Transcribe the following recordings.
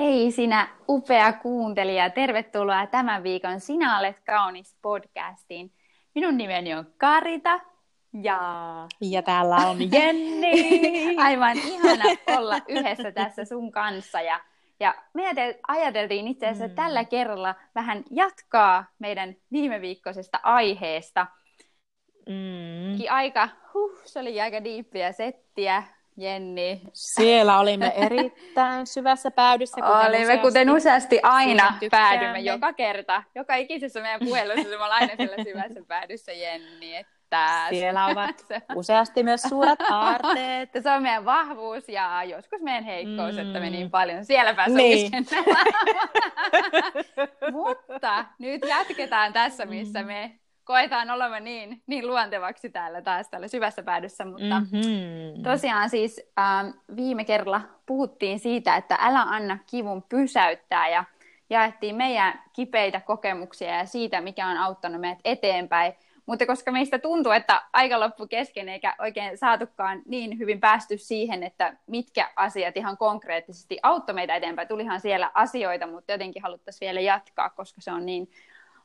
Hei sinä upea kuuntelija, tervetuloa tämän viikon Sinä olet kaunis podcastiin. Minun nimeni on Karita ja... Ja täällä on Jenni! Aivan ihana olla yhdessä tässä sun kanssa ja, ja me ajateltiin itse asiassa mm. tällä kerralla vähän jatkaa meidän viime viikkoisesta aiheesta. Mm. Aika, huh, se oli aika diippiä settiä, Jenni. Siellä olimme erittäin syvässä päädyssä. Kuten olimme, useasti, kuten useasti aina päädymme joka kerta. Joka ikisessä meidän puhelussa me aina siellä syvässä päädyssä, Jenni. Että siellä ovat useasti myös suuret aarteet. se on meidän vahvuus ja joskus meidän heikkous, mm. että me niin paljon siellä päässä niin. Mutta nyt jatketaan tässä, missä mm. me koetaan olemme niin, niin luontevaksi täällä taas täällä syvässä päädyssä, mutta mm-hmm. tosiaan siis ähm, viime kerralla puhuttiin siitä, että älä anna kivun pysäyttää ja jaettiin meidän kipeitä kokemuksia ja siitä, mikä on auttanut meidät eteenpäin. Mutta koska meistä tuntuu, että aika loppu kesken eikä oikein saatukaan niin hyvin päästy siihen, että mitkä asiat ihan konkreettisesti auttoi meitä eteenpäin. Tulihan siellä asioita, mutta jotenkin haluttaisiin vielä jatkaa, koska se on niin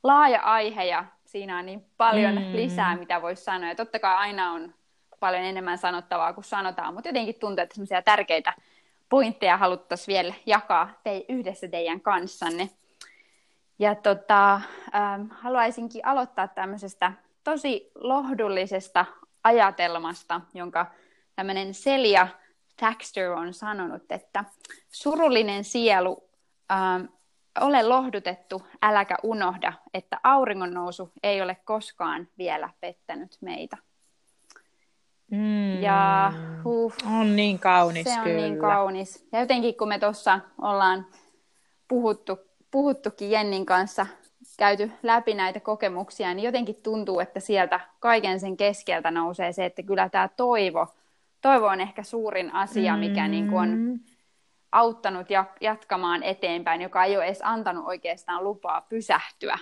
laaja aihe ja siinä on niin paljon mm. lisää, mitä voisi sanoa. Ja totta kai aina on paljon enemmän sanottavaa kuin sanotaan, mutta jotenkin tuntuu, että sellaisia tärkeitä pointteja haluttaisiin vielä jakaa te, yhdessä teidän kanssanne. Ja tota, ähm, haluaisinkin aloittaa tämmöisestä tosi lohdullisesta ajatelmasta, jonka tämmöinen Celia Thaxter on sanonut, että surullinen sielu ähm, ole lohdutettu, äläkä unohda, että auringon nousu ei ole koskaan vielä pettänyt meitä. Mm, ja huh, on niin kaunis Se on kyllä. niin kaunis. Ja jotenkin kun me tuossa ollaan puhuttu, puhuttukin Jennin kanssa, käyty läpi näitä kokemuksia, niin jotenkin tuntuu, että sieltä kaiken sen keskeltä nousee se, että kyllä tämä toivo, toivo on ehkä suurin asia, mikä mm. niin kuin on auttanut jatkamaan eteenpäin, joka ei ole edes antanut oikeastaan lupaa pysähtyä,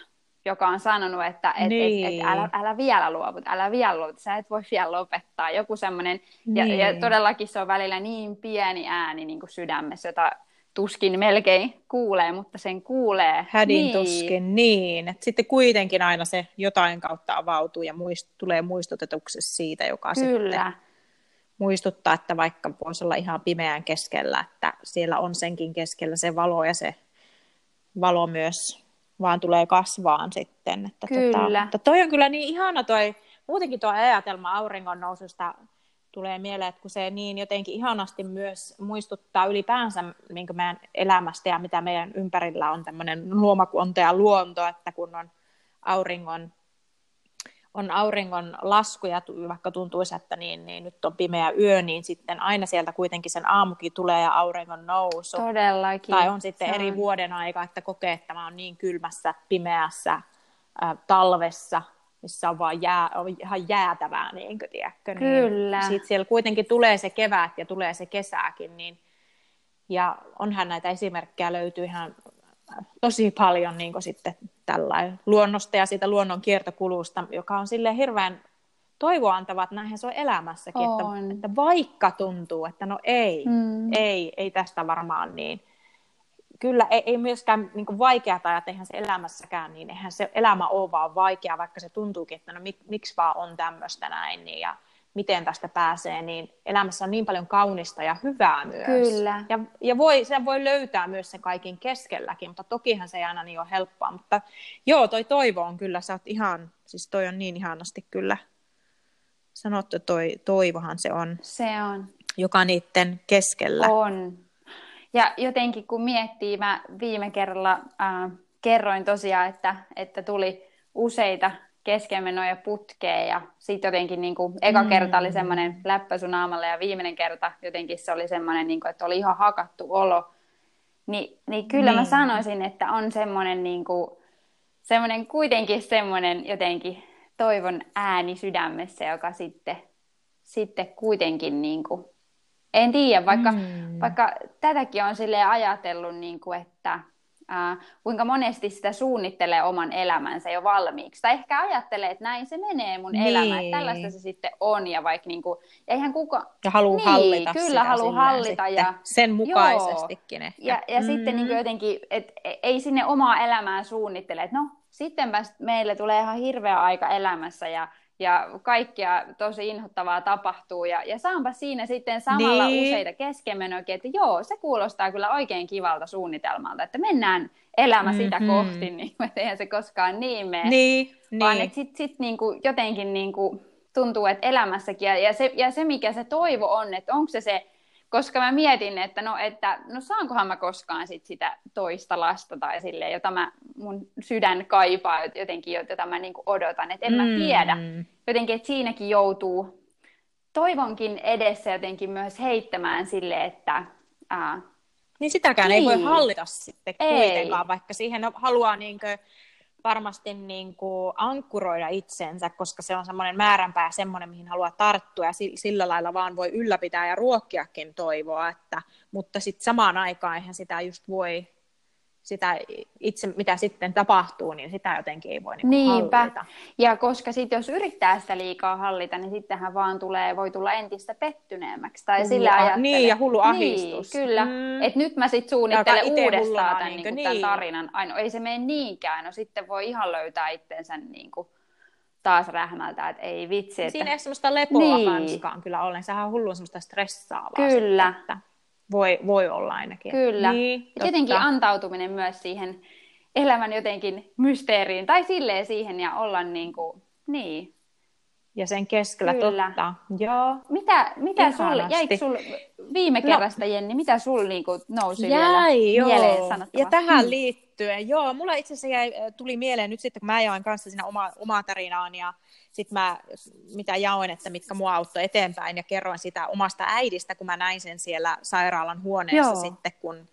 joka on sanonut, että et, niin. et, et, älä, älä vielä luovut, älä vielä luovut, sä et voi vielä lopettaa. Joku semmoinen, niin. ja, ja niin. todellakin se on välillä niin pieni ääni niin kuin sydämessä, jota tuskin melkein kuulee, mutta sen kuulee. Hädin niin. tuskin, niin. Et sitten kuitenkin aina se jotain kautta avautuu ja muist, tulee muistutetuksi siitä, joka Kyllä. sitten muistuttaa, että vaikka voisi olla ihan pimeän keskellä, että siellä on senkin keskellä se valo ja se valo myös vaan tulee kasvaan sitten. Että tota, kyllä. Tota, toi on kyllä niin ihana toi, muutenkin tuo ajatelma auringon noususta tulee mieleen, että kun se niin jotenkin ihanasti myös muistuttaa ylipäänsä niin meidän elämästä ja mitä meidän ympärillä on tämmöinen luomakunta ja luonto, että kun on auringon on auringon lasku ja vaikka tuntuisi, että niin, niin nyt on pimeä yö, niin sitten aina sieltä kuitenkin sen aamukin tulee ja auringon nousu. Todellakin. Tai on sitten eri vuoden aika, että kokee, että mä oon niin kylmässä, pimeässä äh, talvessa, missä on vaan jää, on ihan jäätävää, niin kuin, tiedätkö? Kyllä. Niin sitten siellä kuitenkin tulee se kevät ja tulee se kesäkin, niin ja onhan näitä esimerkkejä löytyy ihan tosi paljon niin sitten tällainen luonnosta ja siitä luonnon kiertokulusta, joka on sille hirveän toivoa antava, että näinhän se on elämässäkin, on. Että, että vaikka tuntuu, että no ei, mm. ei, ei tästä varmaan niin. Kyllä ei, ei myöskään niin vaikeaa ajat, eihän se elämässäkään niin, eihän se elämä ole vaan vaikeaa, vaikka se tuntuukin, että no mik, miksi vaan on tämmöistä näin. Niin, ja, miten tästä pääsee, niin elämässä on niin paljon kaunista ja hyvää myös. Kyllä. Ja, ja voi, se voi löytää myös sen kaikin keskelläkin, mutta tokihan se ei aina niin ole helppoa. Mutta joo, toi toivo on kyllä, sä oot ihan, siis toi on niin ihanasti kyllä sanottu, toi toivohan se on. Se on. Joka niiden keskellä. On. Ja jotenkin kun miettii, mä viime kerralla äh, kerroin tosiaan, että, että tuli useita keskenmenoja putkeen ja sitten jotenkin niin kuin, eka mm. kerta oli semmoinen läppäsy naamalle ja viimeinen kerta jotenkin se oli semmoinen, niin kuin, että oli ihan hakattu olo. Ni, niin kyllä niin. mä sanoisin, että on semmoinen, niin kuin, semmoinen kuitenkin semmoinen jotenkin toivon ääni sydämessä, joka sitten, sitten kuitenkin niin kuin, en tiedä, vaikka, mm. vaikka tätäkin on sille ajatellut, niin kuin, että, äh, kuinka monesti sitä suunnittelee oman elämänsä jo valmiiksi. Tai ehkä ajattelee, että näin se menee mun niin. elämä, että tällaista se sitten on. Ja vaikka niin kuin, eihän kuka... Ja haluaa niin, hallita kyllä, haluaa hallita. Ja, sen mukaisestikin ehkä. Ja, ja mm. sitten niin kuin jotenkin, että ei sinne omaa elämää suunnittele, että no, sittenpä meille tulee ihan hirveä aika elämässä ja ja kaikkea tosi inhottavaa tapahtuu. Ja, ja saanpa siinä sitten samalla niin. useita keskenmenoja, että joo, se kuulostaa kyllä oikein kivalta suunnitelmalta, että mennään elämä mm-hmm. sitä kohti, niin että eihän se koskaan niin mene. Niin, vaan niin. että sitten sit niinku, jotenkin niinku, tuntuu, että elämässäkin, ja, ja, se, ja se mikä se toivo on, että onko se se koska mä mietin, että no, että no saankohan mä koskaan sit sitä toista lasta tai silleen, jota mä, mun sydän kaipaa jotenkin, jota mä niinku odotan, että en mä mm. tiedä. Jotenkin, että siinäkin joutuu toivonkin edessä jotenkin myös heittämään sille, että... Ää, niin sitäkään niin. ei voi niin. hallita sitten kuitenkaan, ei. vaikka siihen haluaa niinkö varmasti niin kuin ankkuroida itsensä, koska se on semmoinen määränpää semmoinen, mihin haluaa tarttua. Ja sillä lailla vaan voi ylläpitää ja ruokkiakin toivoa, että, mutta sitten samaan aikaan eihän sitä just voi sitä itse, mitä sitten tapahtuu, niin sitä jotenkin ei voi niin Niinpä. hallita. Ja koska sitten jos yrittää sitä liikaa hallita, niin sittenhän vaan tulee, voi tulla entistä pettyneemmäksi. Tai sillä a- Niin, ja hullu niin, ahdistus. Niin, kyllä. Mm. Että nyt mä sitten suunnittelen uudestaan tämän, niin kuin, niin. tämän tarinan. Ai, no, ei se mene niinkään. No sitten voi ihan löytää itsensä niin kuin, taas rähmältä, että ei vitsi. Että... Siinä ei semmoista lepoa niin. kyllä ollen. Sehän on hullu semmoista stressaavaa. Kyllä. Sitten, että voi, voi olla ainakin. Kyllä. Niin, jotenkin antautuminen myös siihen elämän jotenkin mysteeriin tai silleen siihen ja olla niin kuin, niin. Ja sen keskellä Kyllä. totta. Joo. Mitä, mitä sul, jäikö sul viime kerrasta, no, Jenni, mitä sul niin kuin, nousi jäi, vielä joo. mieleen sanottavaa? Ja tähän hmm. liittyen, joo, mulla itse asiassa jäi, tuli mieleen nyt sitten, kun mä jaoin kanssa siinä oma, omaa tarinaan ja sitten mä, mitä jaoin, että mitkä mua auttoi eteenpäin ja kerroin sitä omasta äidistä, kun mä näin sen siellä sairaalan huoneessa Joo. sitten, kun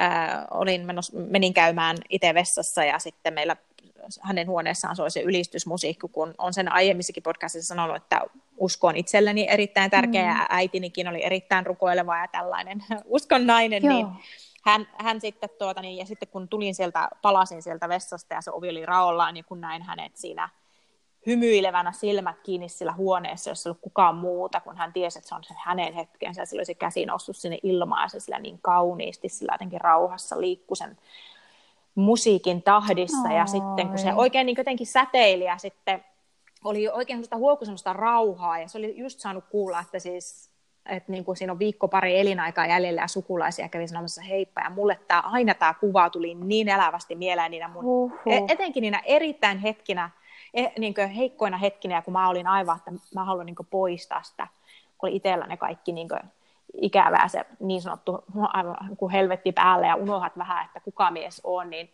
äh, olin menos, menin käymään itse vessassa ja sitten meillä hänen huoneessaan soi se ylistysmusiikki, kun on sen aiemmissakin podcastissa sanonut, että usko on itselleni erittäin tärkeä mm. ja äitinikin oli erittäin rukoileva ja tällainen uskon nainen, Joo. niin hän, hän sitten, tuota, niin, ja sitten kun tulin sieltä, palasin sieltä vessasta ja se ovi oli raollaan, niin kun näin hänet siinä hymyilevänä silmät kiinni sillä huoneessa, jossa ei ollut kukaan muuta, kun hän tiesi, että se on se hänen hetkensä. Sillä olisi käsi noussut sinne ilmaan ja se sillä niin kauniisti, sillä jotenkin rauhassa liikkui sen musiikin tahdissa. Oi. Ja sitten kun se oikein niin jotenkin säteili ja sitten oli oikein sellaista huokua sellaista rauhaa ja se oli just saanut kuulla, että siis että niin kuin siinä on viikko pari elinaikaa jäljellä ja sukulaisia kävi sanomassa heippa. Ja mulle tää, aina tämä kuva tuli niin elävästi mieleen niinä mun, Uhuh. etenkin niinä erittäin hetkinä, Eh, niin heikkoina hetkinä, kun mä olin aivan, että mä haluan niin poistaa sitä, kun oli itsellä ne kaikki niin ikävää se niin sanottu aivan kuin helvetti päälle ja unohat vähän, että kuka mies on, niin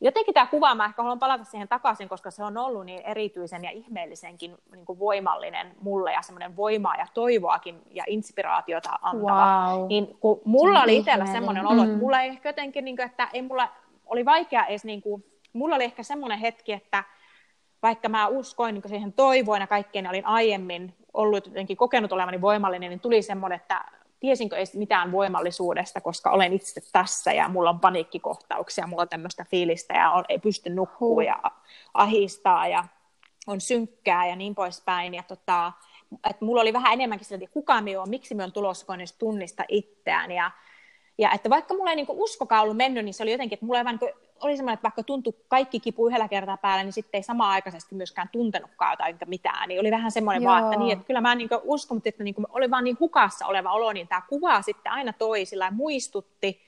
jotenkin tämä kuva, mä ehkä haluan palata siihen takaisin, koska se on ollut niin erityisen ja ihmeellisenkin niin kuin voimallinen mulle ja semmoinen voimaa ja toivoakin ja inspiraatiota antava. Wow. Niin kun mulla oli itsellä semmoinen olo, että mm. mulla ei ehkä jotenkin, niin kuin, että ei mulla, oli vaikea edes, niin kuin, mulla oli ehkä semmoinen hetki, että vaikka mä uskoin niin siihen toivoin ja kaikkeen, olin aiemmin ollut jotenkin kokenut olevani voimallinen, niin tuli semmoinen, että tiesinkö ei mitään voimallisuudesta, koska olen itse tässä ja mulla on paniikkikohtauksia, mulla on tämmöistä fiilistä ja on, ei pysty nukkuu ja ahistaa ja on synkkää ja niin poispäin. Ja tota, että mulla oli vähän enemmänkin sillä, että kuka me on, miksi me on tulossa, kun tunnista itseään. Ja, ja että vaikka mulla ei niin uskokaan ollut mennyt, niin se oli jotenkin, että mulla ei vaan niin oli semmoinen, että vaikka tuntui kaikki kipu yhdellä kertaa päällä, niin sitten ei samaan aikaisesti myöskään tuntenutkaan jotain mitään. Niin oli vähän semmoinen Joo. vaan, että, niin, että kyllä mä niin uskon, mutta että niin kuin, oli vaan niin hukassa oleva olo, niin tämä kuva sitten aina toisilla ja muistutti,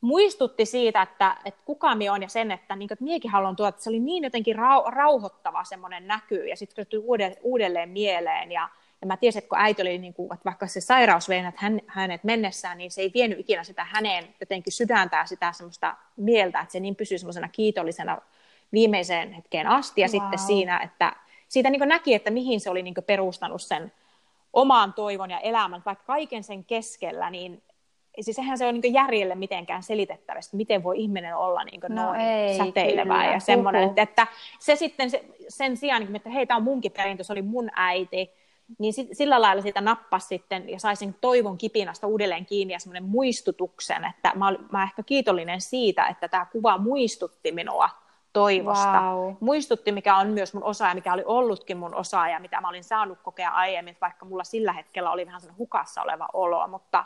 muistutti siitä, että, että kuka me on ja sen, että, niin kuin, että miekin haluan tuoda, että se oli niin jotenkin rau, rauhoittava semmoinen näky ja sitten se tuli uudelleen, uudelleen mieleen ja, ja mä tiesin, että kun äiti oli, niin kuin, että vaikka se sairaus vei hän, hänet mennessään, niin se ei vienyt ikinä sitä hänen jotenkin sydäntää sitä semmoista mieltä, että se niin pysyy semmoisena kiitollisena viimeiseen hetkeen asti. Ja wow. sitten siinä, että siitä niin näki, että mihin se oli niin perustanut sen omaan toivon ja elämän, vaikka kaiken sen keskellä, niin siis sehän se on niin järjelle mitenkään selitettävästi, miten voi ihminen olla niin no noin ei, säteilevää kyllä. ja semmoinen, että, että se sitten se, sen sijaan, että hei, tämä on munkin perintö, se oli mun äiti, niin sillä lailla sitä nappas sitten ja sai sen toivon kipinästä uudelleen kiinni ja semmoinen muistutuksen, että mä, olen, mä ehkä kiitollinen siitä, että tämä kuva muistutti minua toivosta. Wow. Muistutti, mikä on myös mun osa ja mikä oli ollutkin mun osa ja mitä mä olin saanut kokea aiemmin, vaikka mulla sillä hetkellä oli vähän sellainen hukassa oleva olo, mutta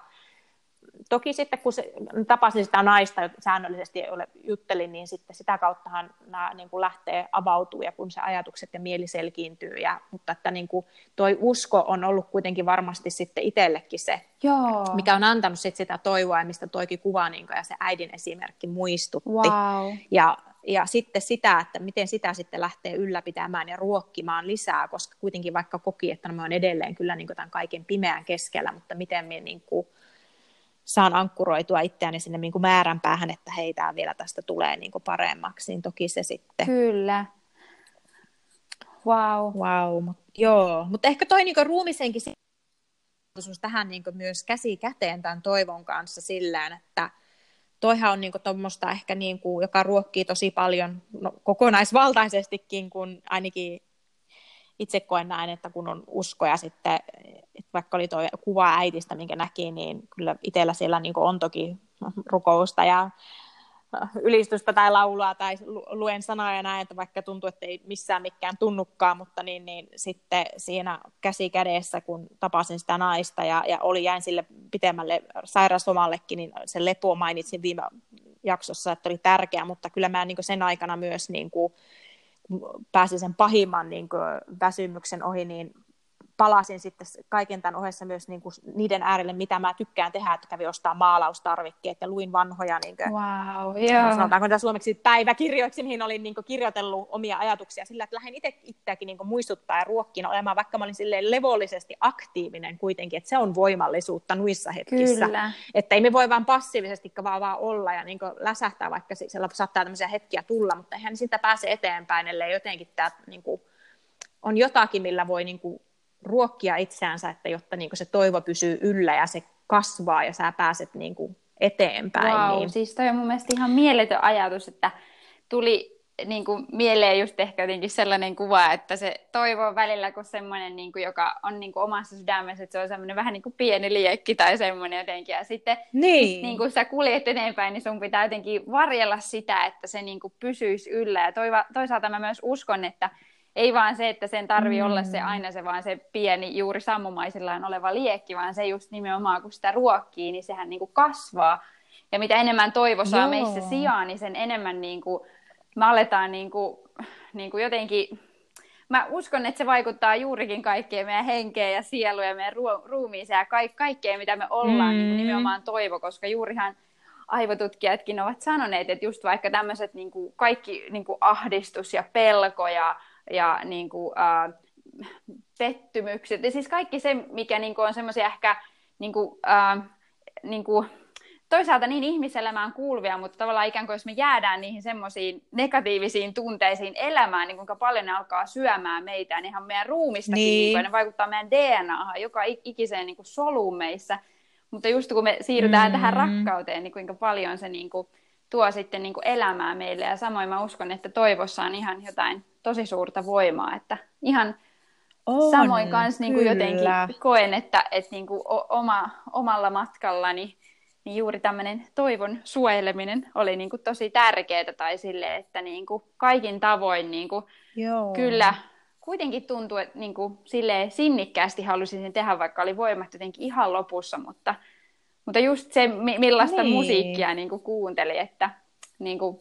toki sitten kun se, tapasin sitä naista säännöllisesti jolle juttelin, niin sitten sitä kauttahan nämä niin kuin lähtee avautuu ja kun se ajatukset ja mieli selkiintyy. Ja, mutta että niin kuin toi usko on ollut kuitenkin varmasti sitten itsellekin se, Joo. mikä on antanut sit sitä toivoa ja mistä toikin kuva niin kuin, ja se äidin esimerkki muistutti. Wow. Ja, ja sitten sitä, että miten sitä sitten lähtee ylläpitämään ja ruokkimaan lisää, koska kuitenkin vaikka koki, että no, mä oon edelleen kyllä niin kuin tämän kaiken pimeän keskellä, mutta miten me niin kuin, saan ankkuroitua itseäni sinne niin kuin määränpäähän, että hei, tämä vielä tästä tulee niin kuin paremmaksi, niin toki se sitten. Kyllä. Wow. Wow, mut, joo. Mutta ehkä toi niin ruumisenkin tähän niin myös käsi käteen tämän toivon kanssa sillään, että toihan on niin tuommoista ehkä, niin kuin, joka ruokkii tosi paljon no, kokonaisvaltaisestikin, kun ainakin itse koen näin, että kun on usko ja sitten, että vaikka oli tuo kuva äidistä, minkä näki, niin kyllä itsellä siellä niin on toki rukousta ja ylistystä tai laulua tai luen sanoja ja näin, että vaikka tuntuu, että ei missään mikään tunnukaan, mutta niin, niin sitten siinä käsi kädessä, kun tapasin sitä naista ja, ja oli jäin sille pitemmälle sairauslomallekin, niin se lepo mainitsin viime jaksossa, että oli tärkeä, mutta kyllä mä niin sen aikana myös niin kuin, pääsin sen pahimman niin kuin, väsymyksen ohi, niin palasin sitten kaiken tämän ohessa myös niin kuin niiden äärelle, mitä mä tykkään tehdä, että kävin ostaa maalaustarvikkeet ja luin vanhoja niin kuin, wow, yeah. sanotaanko tämä suomeksi päiväkirjoiksi, mihin olin niin kuin, kirjoitellut omia ajatuksia sillä, että lähdin itse itseäkin niin kuin, muistuttaa ja ruokkiin olemaan, vaikka mä olin silleen levollisesti aktiivinen kuitenkin, että se on voimallisuutta nuissa hetkissä. Kyllä. Että ei me voi vaan passiivisesti vaan, vaan olla ja niin kuin, läsähtää, vaikka siellä saattaa tämmöisiä hetkiä tulla, mutta eihän sitä pääse eteenpäin, ellei jotenkin tämä niin kuin, on jotakin, millä voi niin kuin, ruokkia itseänsä, että jotta niin kuin se toivo pysyy yllä ja se kasvaa ja sä pääset niin kuin eteenpäin. Wow, niin... siis toi on mun mielestä ihan mieletön ajatus, että tuli niin kuin mieleen just ehkä jotenkin sellainen kuva, että se toivo on välillä kuin semmoinen, niin kuin, joka on niin kuin omassa sydämessä, että se on semmoinen vähän niin kuin pieni liekki tai semmoinen jotenkin. Ja sitten niin. niin kuin sä kuljet eteenpäin, niin sun pitää jotenkin varjella sitä, että se niin kuin pysyisi yllä. Ja toiva, toisaalta mä myös uskon, että ei vaan se, että sen tarvi mm. olla se aina se vaan se pieni juuri sammumaisillaan oleva liekki, vaan se just nimenomaan kun sitä ruokkii, niin sehän niin kuin kasvaa. Ja mitä enemmän toivo saa Joo. meissä sijaan, niin sen enemmän niin kuin me aletaan niin kuin, niin kuin jotenkin mä uskon, että se vaikuttaa juurikin kaikkeen meidän henkeen ja sieluun ja meidän ruo- ruumiiseen ja ka- kaikkeen, mitä me ollaan, niin mm. niin nimenomaan toivo, koska juurihan aivotutkijatkin ovat sanoneet, että just vaikka tämmöiset niin kuin kaikki niin kuin ahdistus ja pelko ja ja niin kuin, äh, pettymykset. Ja siis kaikki se, mikä niin kuin on semmoisia ehkä niin kuin, äh, niin kuin, toisaalta niin ihmiselämään kuuluvia, mutta tavallaan ikään kuin jos me jäädään niihin semmoisiin negatiivisiin tunteisiin elämään, niin kuinka paljon ne alkaa syömään meitä, niin ihan meidän ruumistakin, niin. niin ne vaikuttaa meidän DNAhan, joka ikiseen niin kuin soluun meissä. Mutta just kun me siirrytään mm. tähän rakkauteen, niin kuinka paljon se niin kuin, tuo sitten niin kuin elämää meille. Ja samoin mä uskon, että toivossa on ihan jotain tosi suurta voimaa, että ihan on, samoin kanssa niin kuin jotenkin koen, että, että niin kuin oma, omalla matkallani niin juuri tämmöinen toivon suojeleminen oli niin kuin tosi tärkeää tai sille, että niin kuin kaikin tavoin niin kuin Joo. kyllä kuitenkin tuntuu, että niin kuin sille sinnikkäästi halusin sen tehdä, vaikka oli voimat jotenkin ihan lopussa, mutta, mutta just se, millaista niin. musiikkia niin kuin kuunteli, että niin kuin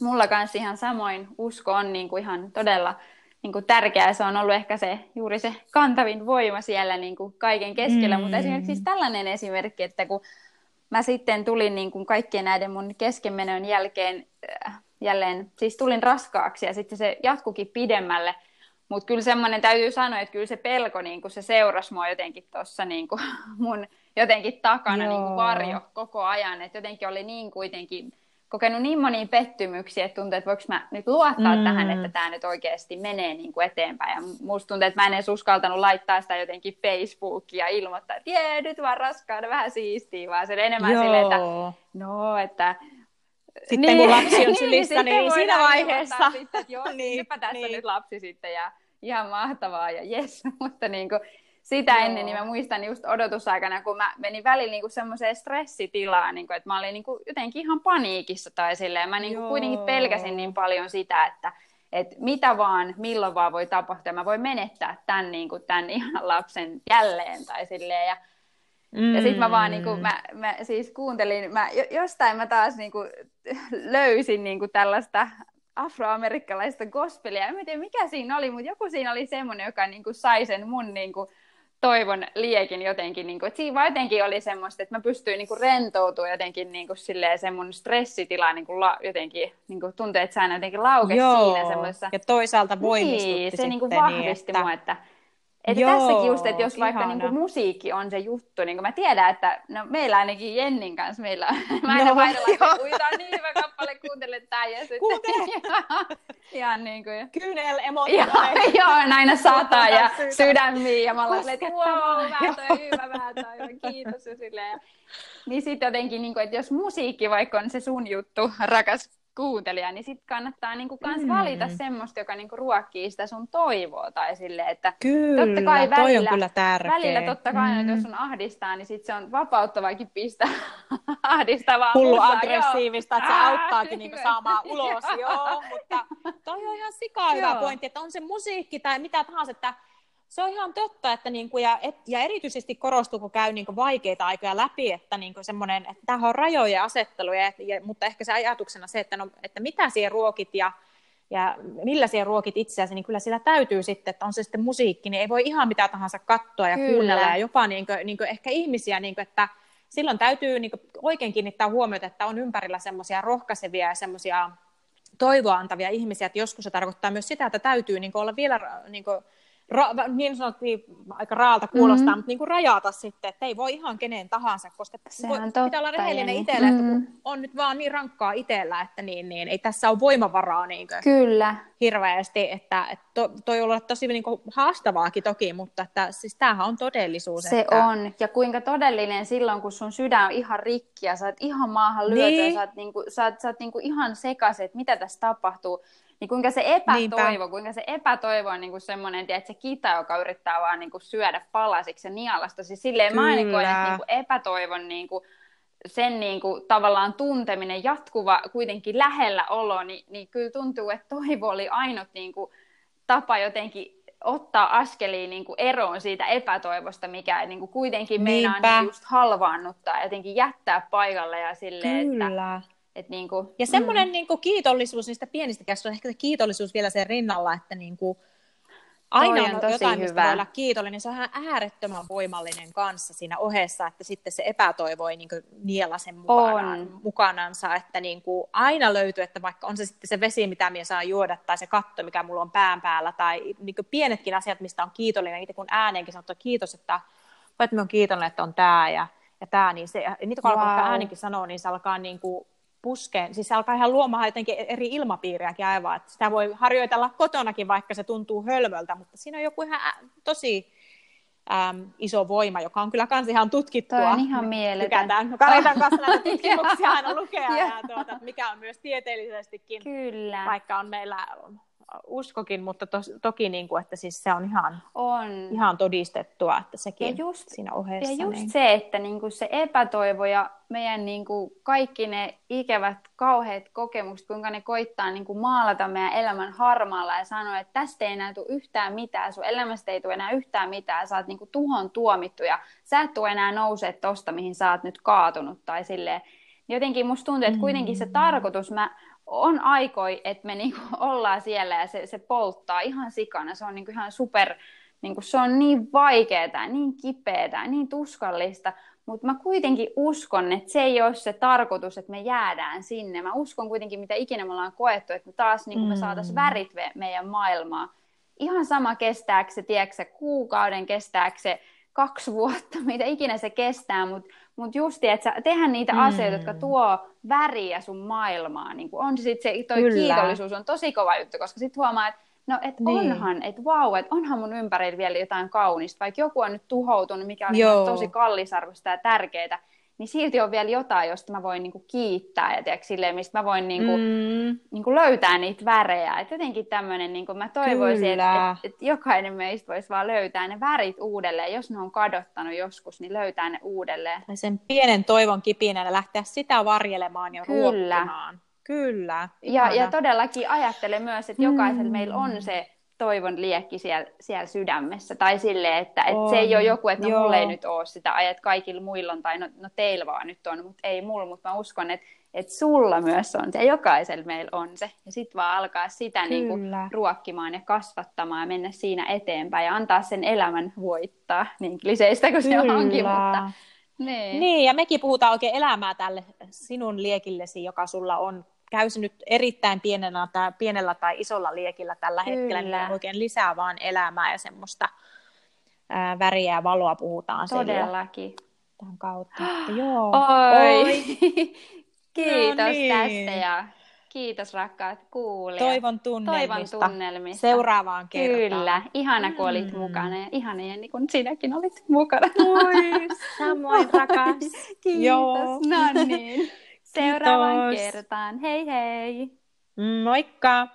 mulla kanssa ihan samoin usko on niin kuin ihan todella niin kuin tärkeää. Se on ollut ehkä se, juuri se kantavin voima siellä niin kuin kaiken keskellä. Mm. Mutta esimerkiksi siis tällainen esimerkki, että kun mä sitten tulin niin kuin kaikkien näiden mun keskenmenon jälkeen äh, jälleen, siis tulin raskaaksi ja sitten se jatkukin pidemmälle. Mutta kyllä semmoinen täytyy sanoa, että kyllä se pelko, niin kuin se seurasi mua jotenkin tuossa niin mun jotenkin takana niin kuin varjo koko ajan. Että jotenkin oli niin kuitenkin kokenut niin monia pettymyksiä, että tuntuu, että voiko mä nyt luottaa mm. tähän, että tämä nyt oikeasti menee niin kuin eteenpäin. Ja musta tuntuu, että mä en edes uskaltanut laittaa sitä jotenkin Facebookia ja ilmoittaa, että jee, nyt vaan raskaana, vähän siistiä, vaan se enemmän Joo. silleen, että no, että sitten niin, kun lapsi on sylissä, niin, niin siinä vaiheessa. Sitten, että joo, niin, tässä niin. nyt lapsi sitten ja ihan mahtavaa ja jes, mutta niin kuin, sitä Joo. ennen, niin mä muistan just odotusaikana, kun mä menin välillä niin semmoiseen stressitilaan, niin kuin, että mä olin niin kuin, jotenkin ihan paniikissa tai silleen. Mä niin kuin, kuitenkin pelkäsin niin paljon sitä, että, että mitä vaan, milloin vaan voi tapahtua. Mä voin menettää tämän, niin kuin, tämän ihan lapsen jälleen tai silleen. Ja, mm. ja sitten mä vaan niin kuin, mä, mä siis kuuntelin, mä, jostain mä taas niin kuin, löysin niin kuin tällaista afroamerikkalaista gospelia. En tiedä mikä siinä oli, mutta joku siinä oli semmoinen, joka niin kuin, sai sen mun niin kuin, toivon liekin jotenkin, niin kuin, että siinä jotenkin oli semmoista, että mä pystyin niin kuin rentoutumaan jotenkin niin kuin silleen, se mun stressitila niin kuin la, jotenkin niin kuin tuntee, että sä jotenkin laukesi siinä semmoisessa. ja toisaalta voimistutti niin, se niin kuin vahvisti niin, että... mua, että että Joo, tässäkin just, että jos vaikka niin kuin musiikki on se juttu, niin kuin mä tiedän, että no, meillä ainakin Jennin kanssa, meillä mä aina no, vaihdellaan, että on niin hyvä kappale, kuuntele tää ja sitten ihan niin kuin... Kyynel Joo, aina sataa ja sydämiä ja mä olen että wow, vääntö hyvä, vääntö hyvä, kiitos ja silleen. Niin sitten jotenkin, niin kuin, että jos musiikki vaikka on se sun juttu, rakas kuuntelija, niin sitten kannattaa niinku kans mm. valita semmoista, joka niinku ruokkii sitä sun toivoa. Tai sille, että kyllä, totta kai välillä, toi on kyllä tärkeä. Välillä totta kai, mm. että jos sun ahdistaa, niin sit se on vapauttavaakin pistää ahdistavaa Hullu musaa, aggressiivista, joo. että se auttaakin niinku saamaan ulos, joo. Mutta toi on ihan sika hyvä pointti, että on se musiikki tai mitä tahansa, että se on ihan totta, että niin kuin, ja, et, ja erityisesti korostuu, kun käy niin kuin vaikeita aikoja läpi, että niin kuin semmoinen, että tämä on rajoja asetteluja, ja, mutta ehkä se ajatuksena se, että, no, että mitä siihen ruokit ja, ja millä siihen ruokit itseäsi, niin kyllä sillä täytyy sitten, että on se sitten musiikki, niin ei voi ihan mitä tahansa katsoa ja kyllä. kuunnella, ja jopa niin kuin, niin kuin ehkä ihmisiä, niin kuin, että silloin täytyy niin kuin oikein kiinnittää huomiota, että on ympärillä semmoisia rohkaisevia ja semmoisia toivoa antavia ihmisiä, että joskus se tarkoittaa myös sitä, että täytyy niin kuin olla vielä niin kuin, ra- niin sanottiin aika raalta kuulostaa, mm-hmm. mutta niin kuin rajata sitten, että ei voi ihan kenen tahansa, koska Sehän voi, totta, pitää olla rehellinen niin. itselle, mm-hmm. että kun on nyt vaan niin rankkaa itsellä, että niin, niin, ei tässä ole voimavaraa niin kuin Kyllä. hirveästi, että, että to, toi on tosi niin kuin haastavaakin toki, mutta että, siis tämähän on todellisuus. Se että... on, ja kuinka todellinen silloin, kun sun sydän on ihan rikki ja sä oot ihan maahan lyöty niin. ja sä oot, niin kuin, sä oot, sä oot niin kuin ihan sekaisin, että mitä tässä tapahtuu, niin kuinka se epätoivo, Niinpä. kuinka se epätoivo on niin semmoinen, että se kita, joka yrittää vaan niin kuin syödä palasiksi ja nialasta. Siis silleen Kyllä. mä aina koen, että niin kuin epätoivon niin kuin, sen niin kuin, tavallaan tunteminen, jatkuva kuitenkin lähellä olo, niin, niin kyllä tuntuu, että toivo oli ainut niin kuin, tapa jotenkin ottaa askeliin niin kuin eroon siitä epätoivosta, mikä niin kuin kuitenkin meinaa niin just halvaannuttaa ja jotenkin jättää paikalle ja silleen, Kyllä. että et niin kuin, ja semmoinen mm. niin kuin kiitollisuus niistä pienistä käsistä, ehkä se kiitollisuus vielä sen rinnalla, että niin kuin, aina on, on jotain, hyvä. mistä voi olla kiitollinen. Niin se on äärettömän voimallinen kanssa siinä ohessa, että sitten se epätoivo ei niin niellä sen mukanaan, mukanansa, että niin kuin aina löytyy, että vaikka on se sitten se vesi, mitä minä saan juoda, tai se katto, mikä mulla on pään päällä, tai niin pienetkin asiat, mistä on kiitollinen, itse kun ääneenkin sanoo, että kiitos, että, että minä olen kiitollinen, että on tämä ja, ja tämä, niin se, niitä kun wow. alkaa äänenkin sanoa, niin se alkaa niin kuin puskeen, siis se alkaa ihan luomaan jotenkin eri ilmapiiriäkin aivan, että sitä voi harjoitella kotonakin, vaikka se tuntuu hölmöltä, mutta siinä on joku ihan tosi äm, iso voima, joka on kyllä kans ihan tutkittua. Toi on ihan mieletön. Karitan kanssa näitä tutkimuksia aina lukea, ja tuota, mikä on myös tieteellisestikin, kyllä. vaikka on meillä uskokin, mutta to, toki niin kuin, että siis se on ihan, on. ihan todistettua, että sekin ja just, siinä ohessa. Ja just niin. se, että niin kuin se epätoivo ja meidän niin kuin kaikki ne ikävät, kauheat kokemukset, kuinka ne koittaa niin kuin maalata meidän elämän harmaalla ja sanoa, että tästä ei enää tule yhtään mitään, sun elämästä ei tule enää yhtään mitään, sä oot niin kuin tuhon tuomittu ja sä et tule enää nousee tosta, mihin sä oot nyt kaatunut tai silleen. Jotenkin musta tuntuu, että kuitenkin se mm. tarkoitus, mä on aikoi, että me niinku ollaan siellä ja se, se polttaa ihan sikana. Se on niinku ihan super, niinku, se on niin vaikeaa, niin kipeää, niin tuskallista, mutta mä kuitenkin uskon, että se ei ole se tarkoitus, että me jäädään sinne. Mä uskon kuitenkin, mitä ikinä me ollaan koettu, että me taas niin me saataisiin mm. värit meidän maailmaa. Ihan sama kestääkö se, tiedätkö, kuukauden, kestääkö se kaksi vuotta, mitä ikinä se kestää, mutta mutta justi, että tehdään niitä mm. asioita, jotka tuo väriä sun maailmaan. Niin on se sitten se, toi Kyllä. kiitollisuus on tosi kova juttu, koska sitten huomaa, että no et niin. onhan, että vau, wow, että onhan mun ympärillä vielä jotain kaunista, vaikka joku on nyt tuhoutunut, mikä on Joo. tosi kallisarvoista ja tärkeää, niin silti on vielä jotain, josta mä voin niinku kiittää ja tiedätkö, silleen, mistä mä voin niinku, mm. niinku löytää niitä värejä. Et jotenkin tämmöinen, niinku, mä toivoisin, että et, et jokainen meistä voisi vaan löytää ne värit uudelleen. Jos ne on kadottanut joskus, niin löytää ne uudelleen. Tai sen pienen toivon kipinän lähteä sitä varjelemaan ja Kyllä. ruokkimaan. Kyllä. Ja, ja todellakin ajattelen myös, että jokaisella mm. meillä on se toivon liekki siellä, siellä sydämessä. Tai sille, että et se ei ole joku, että no, mulla ei nyt ole sitä, ajat kaikilla muilla on, tai no, no teillä vaan nyt on, mutta ei mulla. Mutta mä uskon, että et sulla myös on se, ja jokaisella meillä on se. Ja sitten vaan alkaa sitä niin kuin, ruokkimaan ja kasvattamaan ja mennä siinä eteenpäin ja antaa sen elämän voittaa, niin kliseistä kuin se onkin, mutta niin. niin, ja mekin puhutaan oikein elämää tälle sinun liekillesi, joka sulla on käy se nyt erittäin pienellä tai, pienellä tai isolla liekillä tällä Kyllä. hetkellä, niin oikein lisää vaan elämää ja semmoista ää, väriä ja valoa puhutaan Todellakin. Tämän kautta. Joo. Oi. Oi. Kiitos no niin. tästä ja kiitos rakkaat kuulijat. Toivon tunnelmista. Toivon tunnelmista. Seuraavaan kertaan. Kyllä. Ihana kun olit mm. mukana ja ihana Jenni kun sinäkin olit mukana. Oi, samoin rakas. Kiitos. Joo. No niin. Seuraavaan kertaan. Hei hei! Moikka!